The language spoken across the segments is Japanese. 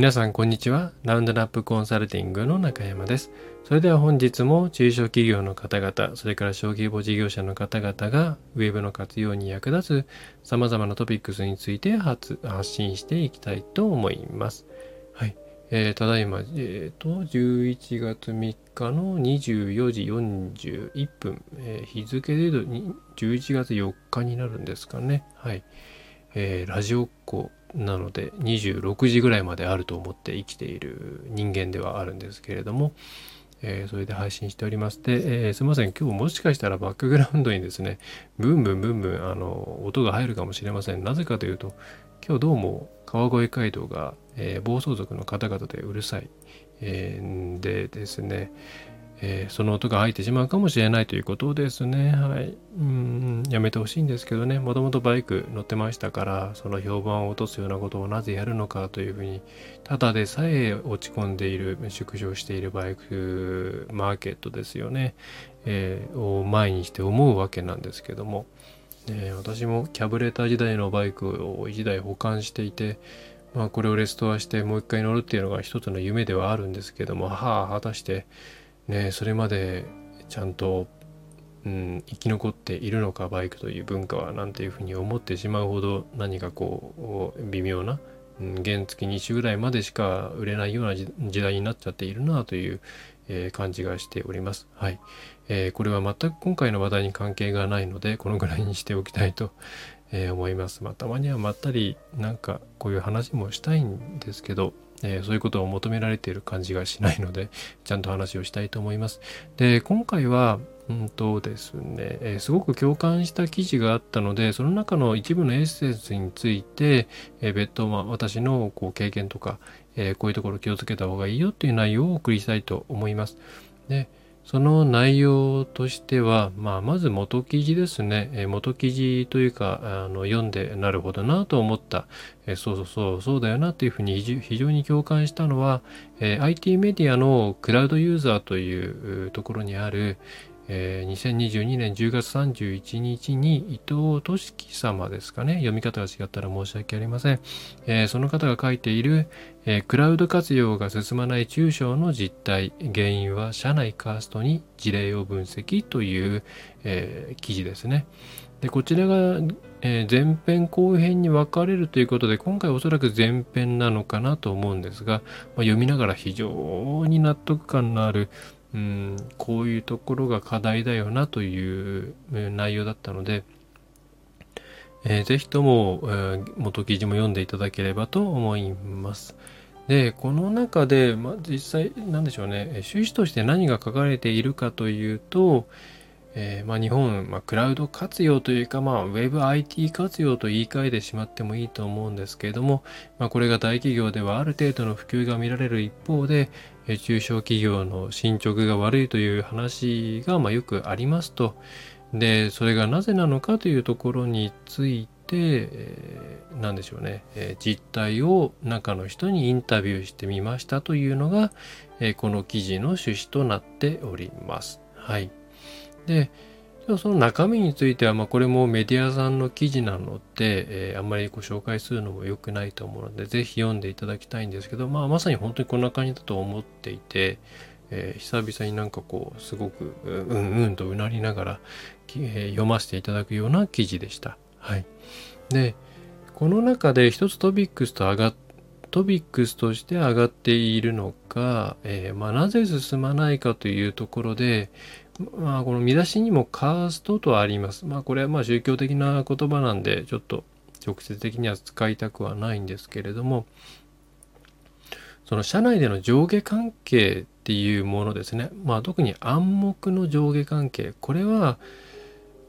皆さんこんにちは。ラウンドナップコンサルティングの中山です。それでは本日も中小企業の方々、それから小規模事業者の方々がウェブの活用に役立つ様々なトピックスについて発信していきたいと思います。はい。えー、ただいま、えっ、ー、と、11月3日の24時41分、えー、日付で言うと11月4日になるんですかね。はい。えー、ラジオっ子なので26時ぐらいまであると思って生きている人間ではあるんですけれども、えー、それで配信しております。で、えー、すいません、今日もしかしたらバックグラウンドにですね、ブンブンブンブンあの音が入るかもしれません。なぜかというと、今日どうも川越街道が、えー、暴走族の方々でうるさい、えー、でですね、えー、その音が入ってしまうかもしれないということですね。はい。うん、やめてほしいんですけどね、もともとバイク乗ってましたから、その評判を落とすようなことをなぜやるのかというふうに、ただでさえ落ち込んでいる、縮小しているバイクマーケットですよね、えー、を前にして思うわけなんですけども、えー、私もキャブレーター時代のバイクを1台保管していて、まあ、これをレストアしてもう一回乗るっていうのが一つの夢ではあるんですけども、はあ、果たして、ね、それまでちゃんと、うん、生き残っているのかバイクという文化はなんていうふうに思ってしまうほど何かこう微妙な、うん、原付2種ぐらいまでしか売れないような時代になっちゃっているなという、えー、感じがしております。はい、えー、これは全く今回の話題に関係がないのでこのぐらいにしておきたいと、えー、思います。まあ、たまにはまったりなんかこういう話もしたいんですけどえー、そういうことを求められている感じがしないので、ちゃんと話をしたいと思います。で、今回は、うんとですね、えー、すごく共感した記事があったので、その中の一部のエッセンスについて、えー、別途、まあ、私のこう経験とか、えこういうところ気をつけた方がいいよっていう内容をお送りしたいと思います。で、その内容としては、まあ、まず元記事ですね。え元記事というか、あの読んでなるほどなと思った、えそうそうそうそうだよなというふうに非常に共感したのは、え IT メディアのクラウドユーザーというところにある、えー、2022年10月31日に伊藤俊樹様ですかね。読み方が違ったら申し訳ありません。えー、その方が書いている、えー、クラウド活用が進まない中小の実態、原因は社内カーストに事例を分析という、え記事ですね。で、こちらが、え前編後編に分かれるということで、今回おそらく前編なのかなと思うんですが、まあ、読みながら非常に納得感のある、うん、こういうところが課題だよなという内容だったので、えー、ぜひとも、えー、元記事も読んでいただければと思います。で、この中で、まあ、実際、なんでしょうね、趣旨として何が書かれているかというと、えー、まあ、日本、まあ、クラウド活用というか、まあ、WebIT 活用と言い換えてしまってもいいと思うんですけれども、まあ、これが大企業ではある程度の普及が見られる一方で、中小企業の進捗が悪いという話が、ま、よくありますと。で、それがなぜなのかというところについて、えー、何でしょうね、えー、実態を中の人にインタビューしてみましたというのが、えー、この記事の趣旨となっております。はい。で、その中身については、まあ、これもメディアさんの記事なので、えー、あんまりご紹介するのも良くないと思うので、ぜひ読んでいただきたいんですけど、まあ、まさに本当にこんな感じだと思っていて、えー、久々になんかこう、すごく、うんうんとうなりながら、えー、読ませていただくような記事でした。はい。で、この中で一つトピックスと上がっトピックスとして上がっているのか、えー、まあ、なぜ進まないかというところで、まあ、この見出しにもカーストとあります。まあ、これはまあ宗教的な言葉なんで、ちょっと直接的には使いたくはないんですけれども、その社内での上下関係っていうものですね。まあ、特に暗黙の上下関係。これは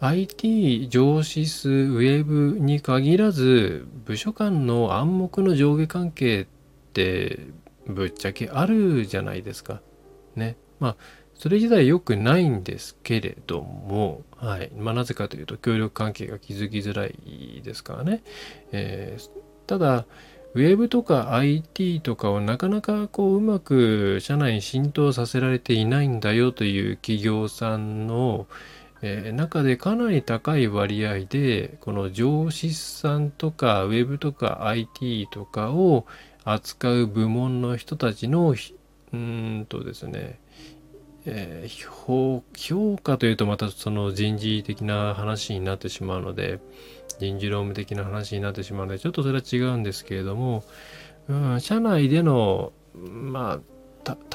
IT 上司数ウェブに限らず、部署間の暗黙の上下関係ってぶっちゃけあるじゃないですか。ね。まあそれ自体良くないんですけれども、はい。まあ、なぜかというと、協力関係が築きづらいですからね。えー、ただ、ウェブとか IT とかをなかなかこううまく社内に浸透させられていないんだよという企業さんの、えー、中でかなり高い割合でこの上司さんとかウェブとか IT とかを扱う部門の人たちのうんとですね、えー、評評価というとまたその人事的な話になってしまうので人事労務的な話になってしまうのでちょっとそれは違うんですけれども、うん、社内でのまあ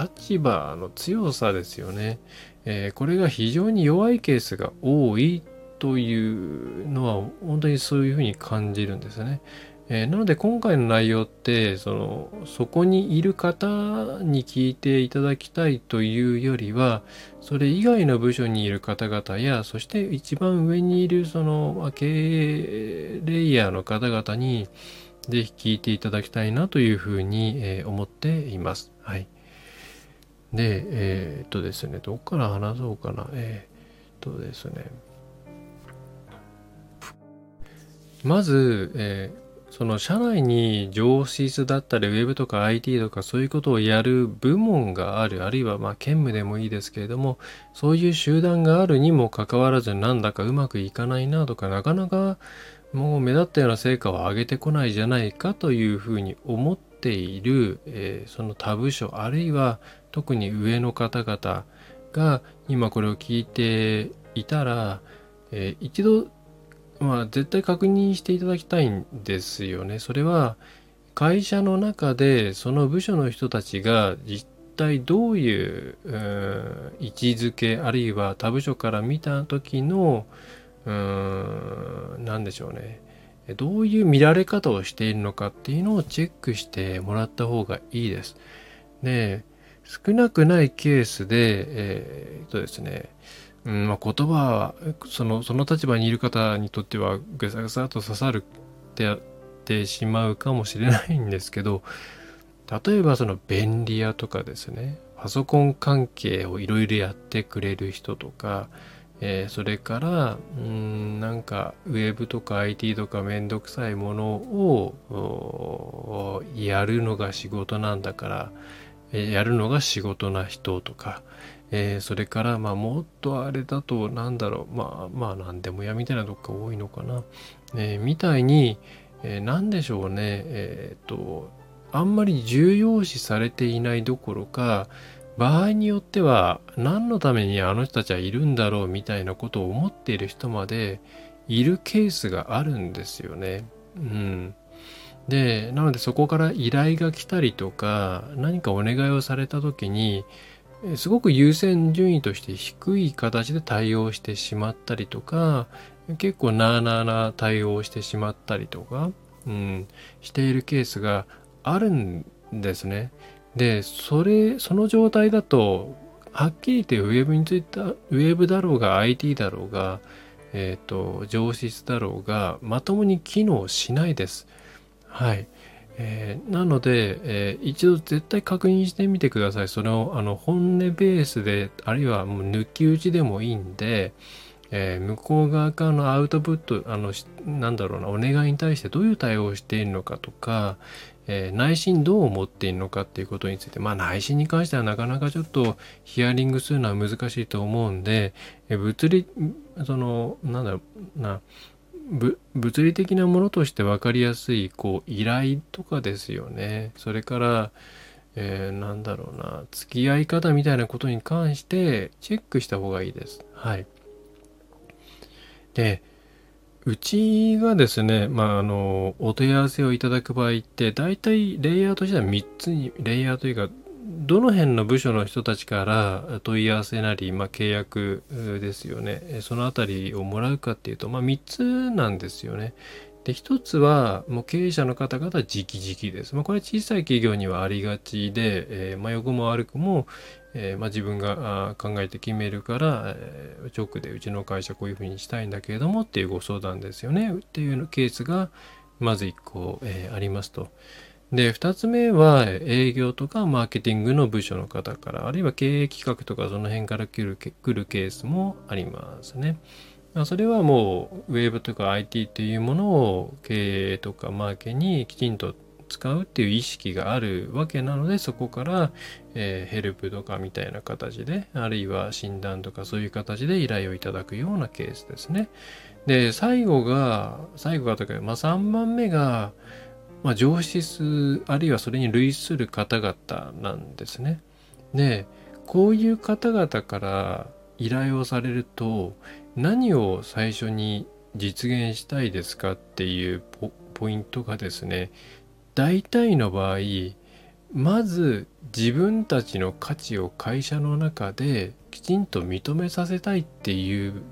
立場の強さですよね、えー、これが非常に弱いケースが多いというのは本当にそういうふうに感じるんですね。えー、なので今回の内容ってそのそこにいる方に聞いていただきたいというよりはそれ以外の部署にいる方々やそして一番上にいるその経営レイヤーの方々にぜひ聞いていただきたいなというふうに、え、思っています。はい。で、えー、っとですね、どこから話そうかな。えー、っとですね。まず、えーその社内に上司だったり、ウェブとか IT とかそういうことをやる部門がある、あるいはまあ兼務でもいいですけれども、そういう集団があるにもかかわらず、なんだかうまくいかないなとか、なかなかもう目立ったような成果を上げてこないじゃないかというふうに思っている、えー、その他部署、あるいは特に上の方々が今これを聞いていたら、えー、一度まあ、絶対確認していただきたいんですよね。それは、会社の中でその部署の人たちが実態どういう、う位置づけ、あるいは他部署から見た時の、うーん、何でしょうね。どういう見られ方をしているのかっていうのをチェックしてもらった方がいいです。で、少なくないケースで、えー、とですね、うんまあ、言葉はそのその立場にいる方にとってはぐさぐさと刺さるってやってしまうかもしれないんですけど例えばその便利屋とかですねパソコン関係をいろいろやってくれる人とか、えー、それからうんなんかウェブとか IT とかめんどくさいものをやるのが仕事なんだから、え、やるのが仕事な人とか、えー、それから、まあ、もっとあれだと、なんだろう、まあ、まあ、なんでもやみたいなとこが多いのかな。えー、みたいに、えー、なんでしょうね、えっと、あんまり重要視されていないどころか、場合によっては、何のためにあの人たちはいるんだろうみたいなことを思っている人までいるケースがあるんですよね。うん。で、なのでそこから依頼が来たりとか、何かお願いをされた時に、すごく優先順位として低い形で対応してしまったりとか、結構なあなあな対応してしまったりとか、うん、しているケースがあるんですね。で、それ、その状態だと、はっきり言ってウェブについた、ウェブだろうが IT だろうが、えっ、ー、と、上質だろうが、まともに機能しないです。はい。えー、なので、えー、一度絶対確認してみてください。それをあの本音ベースで、あるいはもう抜き打ちでもいいんで、えー、向こう側からのアウトプット、あの、なんだろうな、お願いに対してどういう対応をしているのかとか、えー、内心どう思っているのかっていうことについて、まあ内心に関してはなかなかちょっとヒアリングするのは難しいと思うんで、えー、物理、その、なんだろうな、物理的なものとして分かりやすいこう依頼とかですよね。それから、えー、なんだろうな付き合い方みたいなことに関してチェックした方がいいです。はい。でうちがですね、まあ、あの、お問い合わせをいただく場合って、大体レイヤーとしては3つに、レイヤーというか、どの辺の部署の人たちから問い合わせなり、まあ、契約ですよね。そのあたりをもらうかっていうと、まあ、3つなんですよね。で、1つは、もう経営者の方々直々です。まあ、これ小さい企業にはありがちで、えー、まあ、横も悪くも、えー、まあ、自分が考えて決めるから、えー、直でうちの会社こういうふうにしたいんだけれどもっていうご相談ですよね。っていうケースが、まず1個、え、ありますと。で、二つ目は営業とかマーケティングの部署の方から、あるいは経営企画とかその辺から来るケースもありますね。それはもうウェブとか IT というものを経営とかマーケにきちんと使うっていう意識があるわけなのでそこから、えー、ヘルプとかみたいな形であるいは診断とかそういう形で依頼をいただくようなケースですね。で最後が最後がというか、まあ、3番目がまあ、上質あるいはそれに類する方々なんですね。でこういう方々から依頼をされると何を最初に実現したいですかっていうポイントがですね大体の場合まず自分たちの価値を会社の中できちんと認めさせたいっていう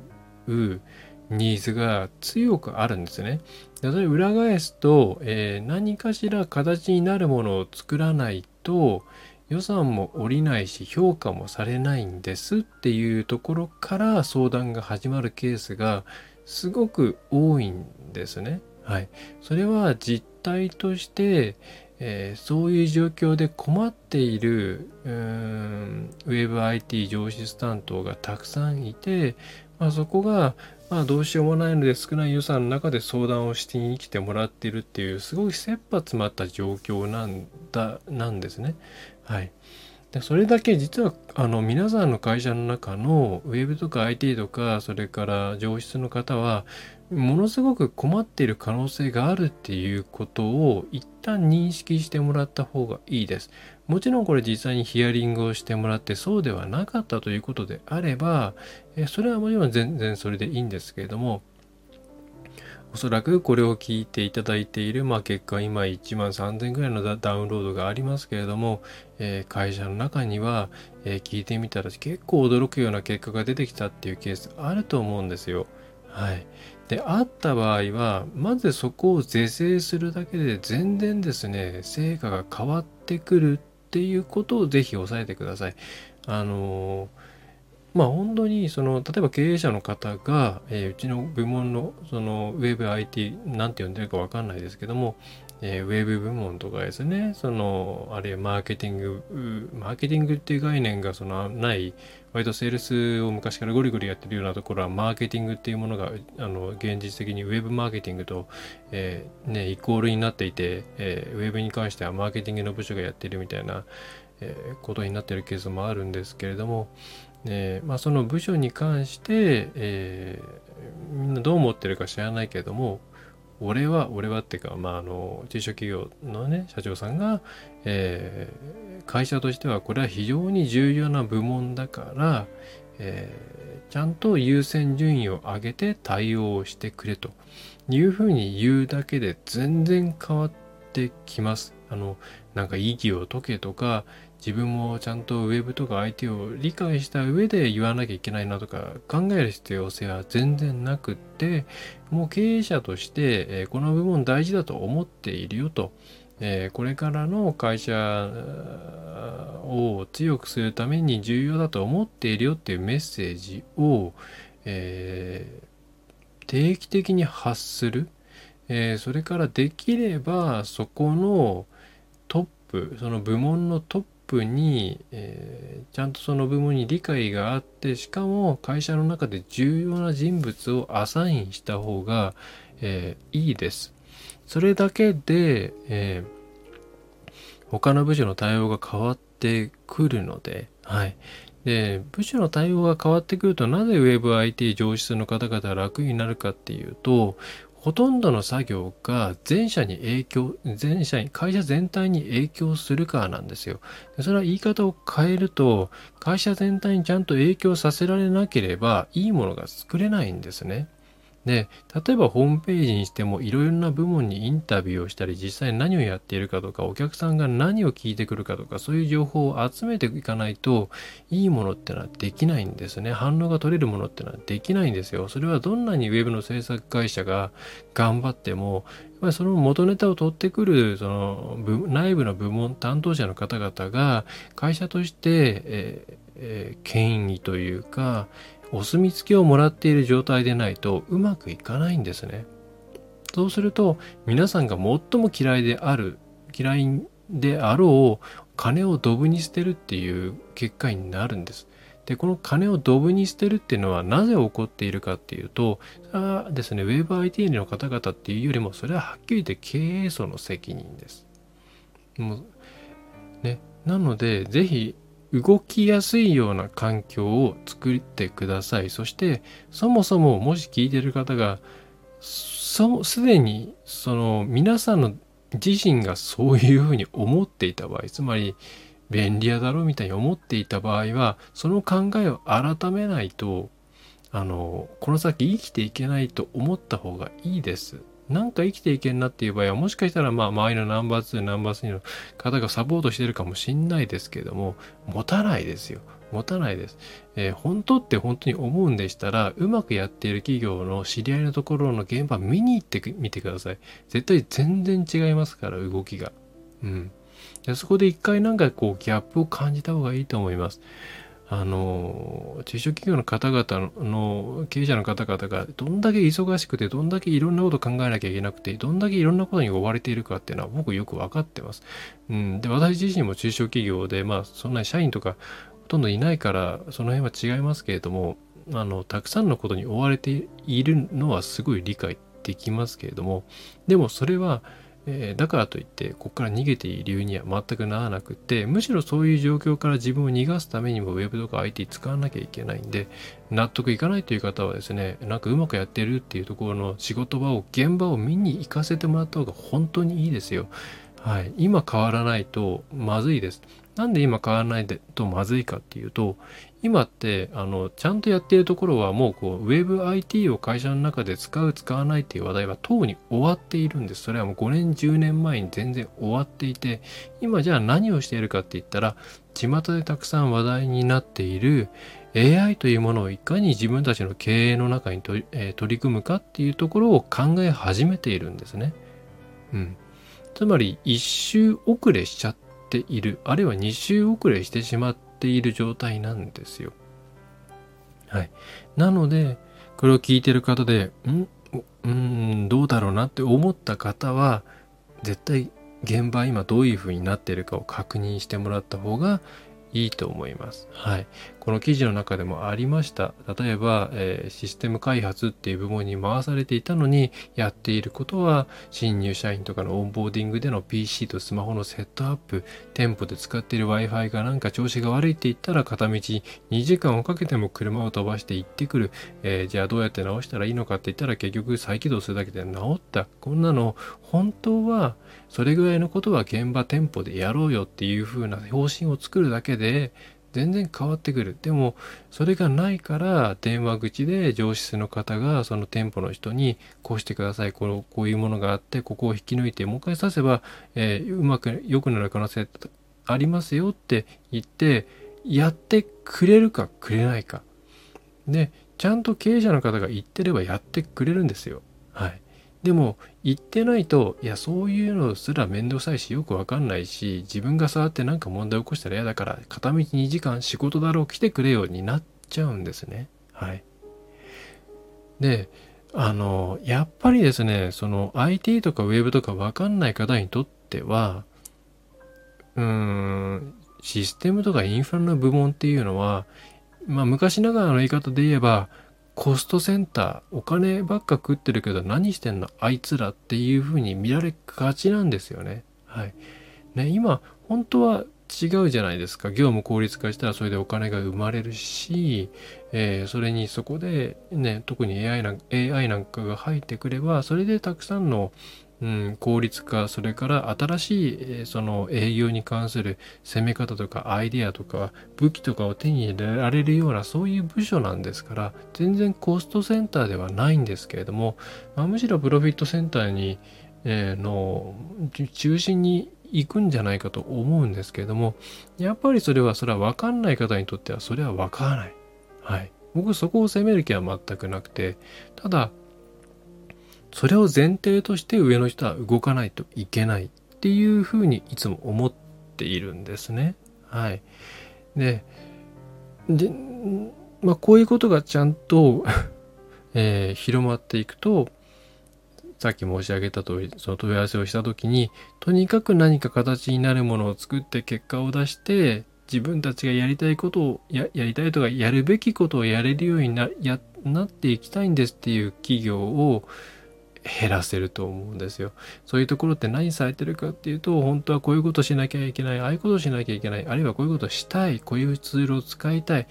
ニーズが強くあるんですね。それ裏返すと、えー、何かしら形になるものを作らないと予算も下りないし評価もされないんですっていうところから相談が始まるケースがすごく多いんですね。はい。それは実態として、えー、そういう状況で困っているうー WebIT 上質担当がたくさんいて、まあ、そこが、まあ、どうしようもないので少ない予算の中で相談をしてに来てもらっているっていうすごい切羽詰まった状況なんだなんですね。はい。でそれだけ実はあの皆さんの会社の中のウェブとか IT とかそれから上質の方はものすごく困っている可能性があるっていうことを一旦認識してもらった方がいいです。もちろんこれ実際にヒアリングをしてもらってそうではなかったということであれば、それはもちろん全然それでいいんですけれども、おそらくこれを聞いていただいている、まあ、結果今1万3000ぐらいのダウンロードがありますけれども、えー、会社の中には、えー、聞いてみたら結構驚くような結果が出てきたっていうケースあると思うんですよ。はい。で、あった場合は、まずそこを是正するだけで全然ですね、成果が変わってくるっていうことを是非押さえてください。あのまあ本当にその例えば経営者の方が、えー、うちの部門のそのウェブ IT なんて呼んでるかわかんないですけども、えー、ウェブ部門とかですね。そのあるいはマーケティングマーケティングっていう概念がそのない割とセールスを昔からゴリゴリやってるようなところはマーケティングっていうものがあの現実的にウェブマーケティングと、えー、ね、イコールになっていて、えー、ウェブに関してはマーケティングの部署がやってるみたいな、え、ことになってるケースもあるんですけれども、え、まあ、その部署に関して、えー、みんなどう思ってるか知らないけれども俺は俺はっていうか、まあ、あの中小企業のね社長さんが、えー、会社としてはこれは非常に重要な部門だから、えちゃんと優先順位を上げて対応してくれというふうに言うだけで全然変わってきます。あのなんか意義を解けとか自分もちゃんとウェブとか IT を理解した上で言わなきゃいけないなとか考える必要性は全然なくってもう経営者として、この部分大事だと思っているよと、これからの会社を強くするために重要だと思っているよっていうメッセージを、え、定期的に発する、え、それからできればそこのトップその部門のトッププに、えー、ちゃんとその部門に理解があってしかも会社の中で重要な人物をアサインした方が、えー、いいです。それだけで、えー、他の部署の対応が変わってくるので、はい。で、部署の対応が変わってくると、なぜ WebIT 上質の方々楽になるかっていうと、ほとんどの作業が全社に影響、全社に、会社全体に影響するかなんですよ。それは言い方を変えると、会社全体にちゃんと影響させられなければ、いいものが作れないんですね。で、例えばホームページにしてもいろいろな部門にインタビューをしたり、実際何をやっているかとか、お客さんが何を聞いてくるかとか、そういう情報を集めていかないと、いいものってのはできないんですね。反応が取れるものってのはできないんですよ。それはどんなにウェブの制作会社が頑張っても、やっぱりその元ネタを取ってくる、その内部の部門担当者の方々が、会社として、えーえー、権威というか、お墨付きをもらっている状態でないとうまくいかないんですね。そうすると皆さんが最も嫌いである嫌いであろう金をドブに捨てるっていう結果になるんです。で、この金をドブに捨てるっていうのはなぜ起こっているかっていうと、それはですね、ウェブ IT の方々っていうよりも、それははっきり言って経営層の責任です。もうね、なので、ぜひ動きやすいような環境を作ってください。そして、そもそももし聞いてる方がそ、すでにその皆さんの自身がそういうふうに思っていた場合つまり便利屋だろみたいに思っていた場合はその考えを改めないとあのこの先生きていけないと思った方がいいです。なんか生きていけんなっていう場合はもしかしたらまあ周りのナンバー2ナンバー3の方がサポートしてるかもしんないですけども持たないですよ。持たないです、えー、本当って本当に思うんでしたらうまくやっている企業の知り合いのところの現場見に行ってみてください。絶対全然違いますから動きが。うん。そこで一回なんかこうギャップを感じた方がいいと思います。あの中小企業の方々の経営者の方々がどんだけ忙しくてどんだけいろんなこと考えなきゃいけなくてどんだけいろんなことに追われているかっていうのは僕よく分かってます。うん、で私自身も中小企業でまあそんなに社員とかほとんどいないからその辺は違いますけれどもあのたくさんのことに追われているのはすごい理解できますけれどもでもそれはえ、だからといってここから逃げている理由には全くならなくてむしろそういう状況から自分を逃がすためにもウェブとか IT 使わなきゃいけないんで納得いかないという方はですねなんかうまくやってるっていうところの仕事場を現場を見に行かせてもらった方が本当にいいですよ。はい、今変わらないとまずいです。なんで今変わらないとまずいかっていうと今ってあのちゃんとやっているところはもうこう WebIT を会社の中で使う使わないっていう話題はとうに終わっているんですそれはもう5年10年前に全然終わっていて今じゃあ何をしているかって言ったら巷でたくさん話題になっている AI というものをいかに自分たちの経営の中に取り,、えー、取り組むかっていうところを考え始めているんですね。うん。つまり一周遅れしちゃっているあるいは2周遅れしてしまっている状態なんですよ。はい。なのでこれを聞いてる方でん？うんどうだろうなって思った方は絶対現場今どういう風になっているかを確認してもらった方がいいと思います。はい。この記事の中でもありました。例えば、えー、システム開発っていう部門に回されていたのに、やっていることは、新入社員とかのオンボーディングでの PC とスマホのセットアップ、店舗で使っている Wi-Fi がなんか調子が悪いって言ったら、片道2時間をかけても車を飛ばして行ってくる。えー、じゃあどうやって直したらいいのかって言ったら、結局再起動するだけで治った。こんなの、本当は、それぐらいのことは現場店舗でやろうよっていう風な方針を作るだけで全然変わってくる。でも、それがないから、電話口で上司の方が、その店舗の人に、こうしてください、このこういうものがあって、ここを引き抜いて、もう一回刺せば、えー、うまく良くなる可能性ありますよって言って、やってくれるかくれないか。で、ちゃんと経営者の方が言ってればやってくれるんですよ。はい。でも言ってないといやそういうのすら面倒くさいしよくわかんないし自分が触って何か問題起こしたら嫌だから片道2時間仕事だろう来てくれよになっちゃうんですね。はい。であのやっぱりですねその IT とか Web とかわかんない方にとってはうーんシステムとかインフラの部門っていうのはまあ昔ながらの言い方で言えばコストセンター、お金ばっか食ってるけど何してんの？あいつらっていう風に見られがちなんですよね。はい。ね、今、本当は違うじゃないですか。業務効率化したらそれでお金が生まれるし、えー、それにそこでね、特に AI な AI なんかが入ってくれば、それでたくさんのうん、効率化それから新しい、えその営業に関する攻め方とかアイデアとか武器とかを手に入れられるようなそういう部署なんですから全然コストセンターではないんですけれども、まあ、むしろプロフィットセンターに、えー、の中心に行くんじゃないかと思うんですけれどもやっぱりそれはそれは分かんない方にとってはそれは分からない。はい。僕そこを責める気は全くなくてただそれを前提として上の人は動かないといけないっていうふうにいつも思っているんですね。はい。で、で、まあこういうことがちゃんと えー、広まっていくと、さっき申し上げた通り、その問い合わせをした時に、とにかく何か形になるものを作って結果を出して、自分たちがやりたいことをや、やりたいとかやるべきことをやれるようになやなっていきたいんですっていう企業を、減らせると思うんですよ。そういうところって何されてるかっていうと、本当はこういうことしなきゃいけない、ああいうことしなきゃいけない、あるいはこういうことしたい、こういうツールを使いたい。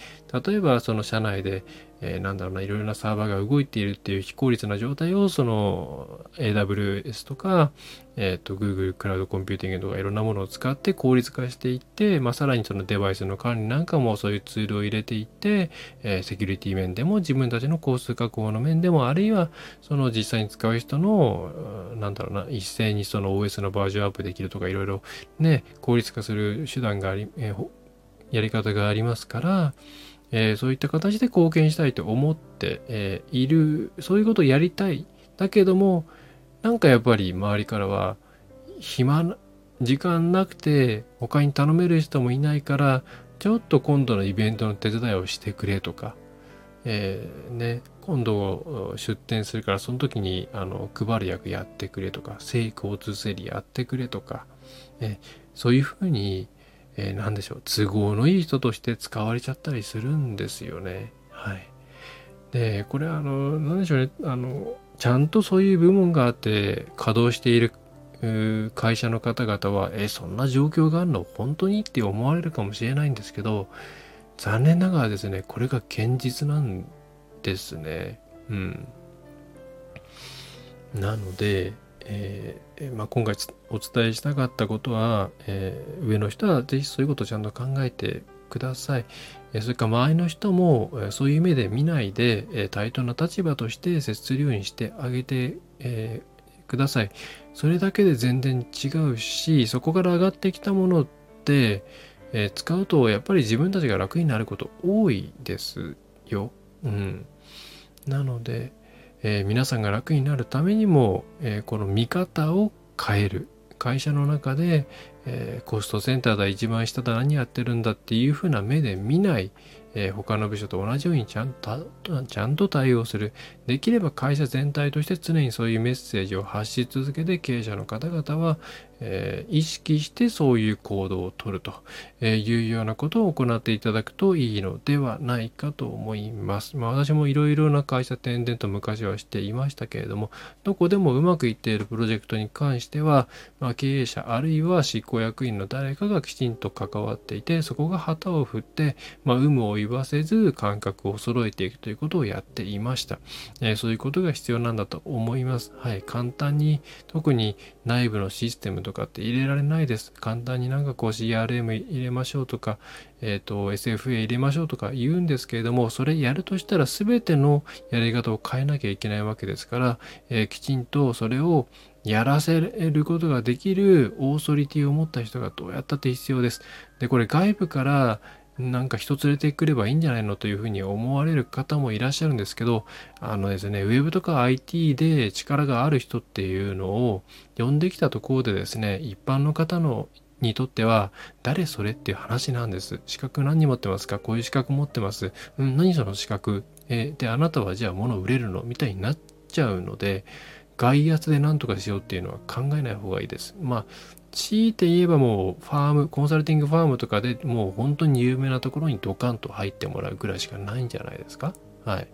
例えばその社内で、えー、なんだろうな、いろいろなサーバーが動いているっていう非効率な状態を、その AWS とか、えっ、ー、と、Google クラウドコンピューティングとかいろんなものを使って効率化していって、まあ、さらにそのデバイスの管理なんかもそういうツールを入れていって、えー、セキュリティ面でも自分たちのコスト確保の面でも、あるいはその実際に使う人の、なんだろうな、一斉にその OS のバージョンアップできるとかいろいろね、効率化する手段があり、えー、やり方がありますから、えー、そういった形で貢献したいと思って、えー、いる、そういうことをやりたい。だけども、なんかやっぱり周りからは、暇な、時間なくて他に頼める人もいないから、ちょっと今度のイベントの手伝いをしてくれとか、えー、ね、今度出店するからその時にあの配る役やってくれとか、聖交通整理やってくれとか、えそういうふうにえー、何でしょう、都合のいい人として使われちゃったりするんですよね。はい。で、これはあの、何でしょうね、あの、ちゃんとそういう部門があって稼働している会社の方々は、え、そんな状況があるの？本当に？って思われるかもしれないんですけど、残念ながらですね、これが現実なんですね。うん。なので、えー、まあ、今回お伝えしたかったことは、えー、上の人はぜひそういうことをちゃんと考えてください。それから周りの人も、そういう目で見ないで、対等な立場として接するようにしてあげて、えください。それだけで全然違うし、そこから上がってきたものって、え使うとやっぱり自分たちが楽になること多いですよ。うん。なので、え、皆さんが楽になるためにも、え、この見方を変える会社の中で、えー、コストセンターだ一番下だ何やってるんだっていうふうな目で見ない、えー、他の部署と同じようにちゃんとちゃんと対応する。できれば会社全体として常にそういうメッセージを発し続けて経営者の方々は、えー、意識してそういう行動をとるというようなことを行っていただくといいのではないかと思います。まあ、私もいろいろな会社転々と昔はしていましたけれども、どこでもうまくいっているプロジェクトに関しては、まあ、経営者あるいは執行役員の誰かがきちんと関わっていて、そこが旗を振って、まあ、有無を言わせず感覚を揃えていくということをやっていました。えー、そういうことが必要なんだと思います。はい。簡単に、特に内部のシステムとかって入れられないです。簡単になんかこう CRM 入れましょうとか、えっ、ー、と SFA 入れましょうとか言うんですけれども、それやるとしたら全てのやり方を変えなきゃいけないわけですから、えー、きちんとそれをやらせることができるオーソリティを持った人がどうやったって必要です。で、これ外部からなんか人連れてくればいいんじゃないのというふうに思われる方もいらっしゃるんですけど、あのですね、ウェブとか IT で力がある人っていうのを呼んできたところでですね、一般の方のにとっては、誰それっていう話なんです。資格何持ってますか？こういう資格持ってます。うん、何その資格？えで、あなたはじゃあ物売れるの？みたいになっちゃうので、外圧で何とかしようっていうのは考えない方がいいです。まあ、強いて言えばもうファーム、コンサルティングファームとかでもう本当に有名なところにドカンと入ってもらうぐらいしかないんじゃないですか？はい。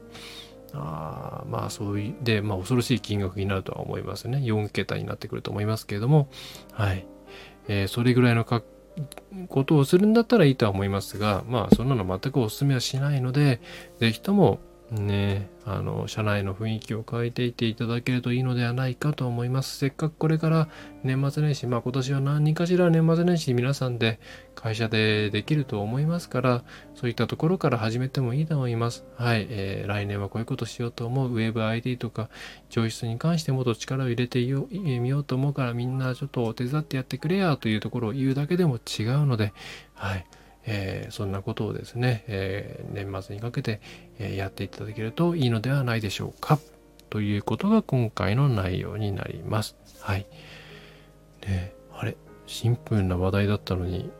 あまあそういう、で、まあ恐ろしい金額になるとは思いますね。4桁になってくると思いますけれども、はい。えー、それぐらいのかことをするんだったらいいとは思いますが、まあそんなの全くお勧めはしないので、ぜひともね、あの、社内の雰囲気を変えていっていただけるといいのではないかと思います。せっかくこれから年末年始、まあ今年は何かしら年末年始皆さんで会社でできると思いますから、そういったところから始めてもいいと思います。はい、えー、来年はこういうことしようと思う。ウェブ ID とか上質に関してもっと力を入れてみようと思うからみんなちょっと手伝ってやってくれやというところを言うだけでも違うので、はい。えー、そんなことをですね、えー、年末にかけて、えやっていただけるといいのではないでしょうか。ということが今回の内容になります。はい。ねあれ？シンプルな話題だったのに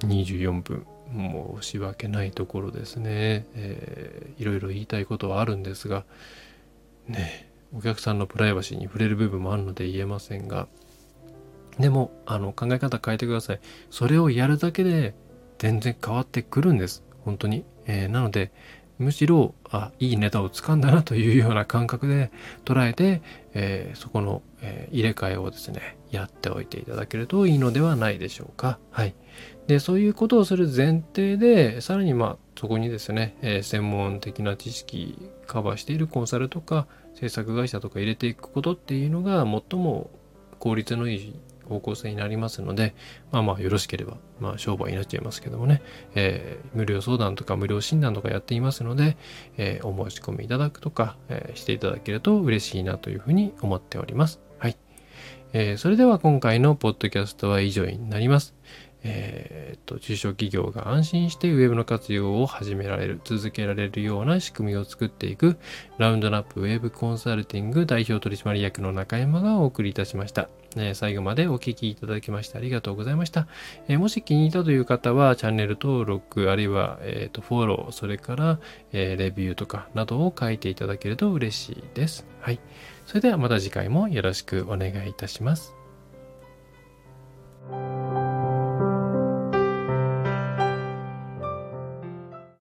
24分。申し訳ないところですね。えー、いろいろ言いたいことはあるんですが、ねお客さんのプライバシーに触れる部分もあるので言えませんが、でも、あの、考え方変えてください。それをやるだけで全然変わってくるんです。本当に。えー、なので、むしろあいいネタを掴んだなというような感覚で捉えて、えー、そこの、えー、入れ替えをですねやっておいていただけるといいのではないでしょうか。はい、でそういうことをする前提でさらにまあそこにですね、え、専門的な知識カバーしているコンサルとか制作会社とか入れていくことっていうのが最も効率のいい方向性になりますので、まあまあよろしければ、まあ商売になっちゃいますけどもね、えー、無料相談とか無料診断とかやっていますので、えー、お申し込みいただくとか、えー、していただけると嬉しいなというふうに思っております。はい。えー、それでは今回のポッドキャストは以上になります。えー、っと、中小企業が安心してウェブの活用を始められる、続けられるような仕組みを作っていく、ラウンドナップウェブコンサルティング代表取締役の中山がお送りいたしました。えー、最後までお聴きいただきましてありがとうございました。えー、もし気に入ったという方は、チャンネル登録、あるいは、えーと、フォロー、それから、えレビューとかなどを書いていただけると嬉しいです。はい。それではまた次回もよろしくお願いいたします。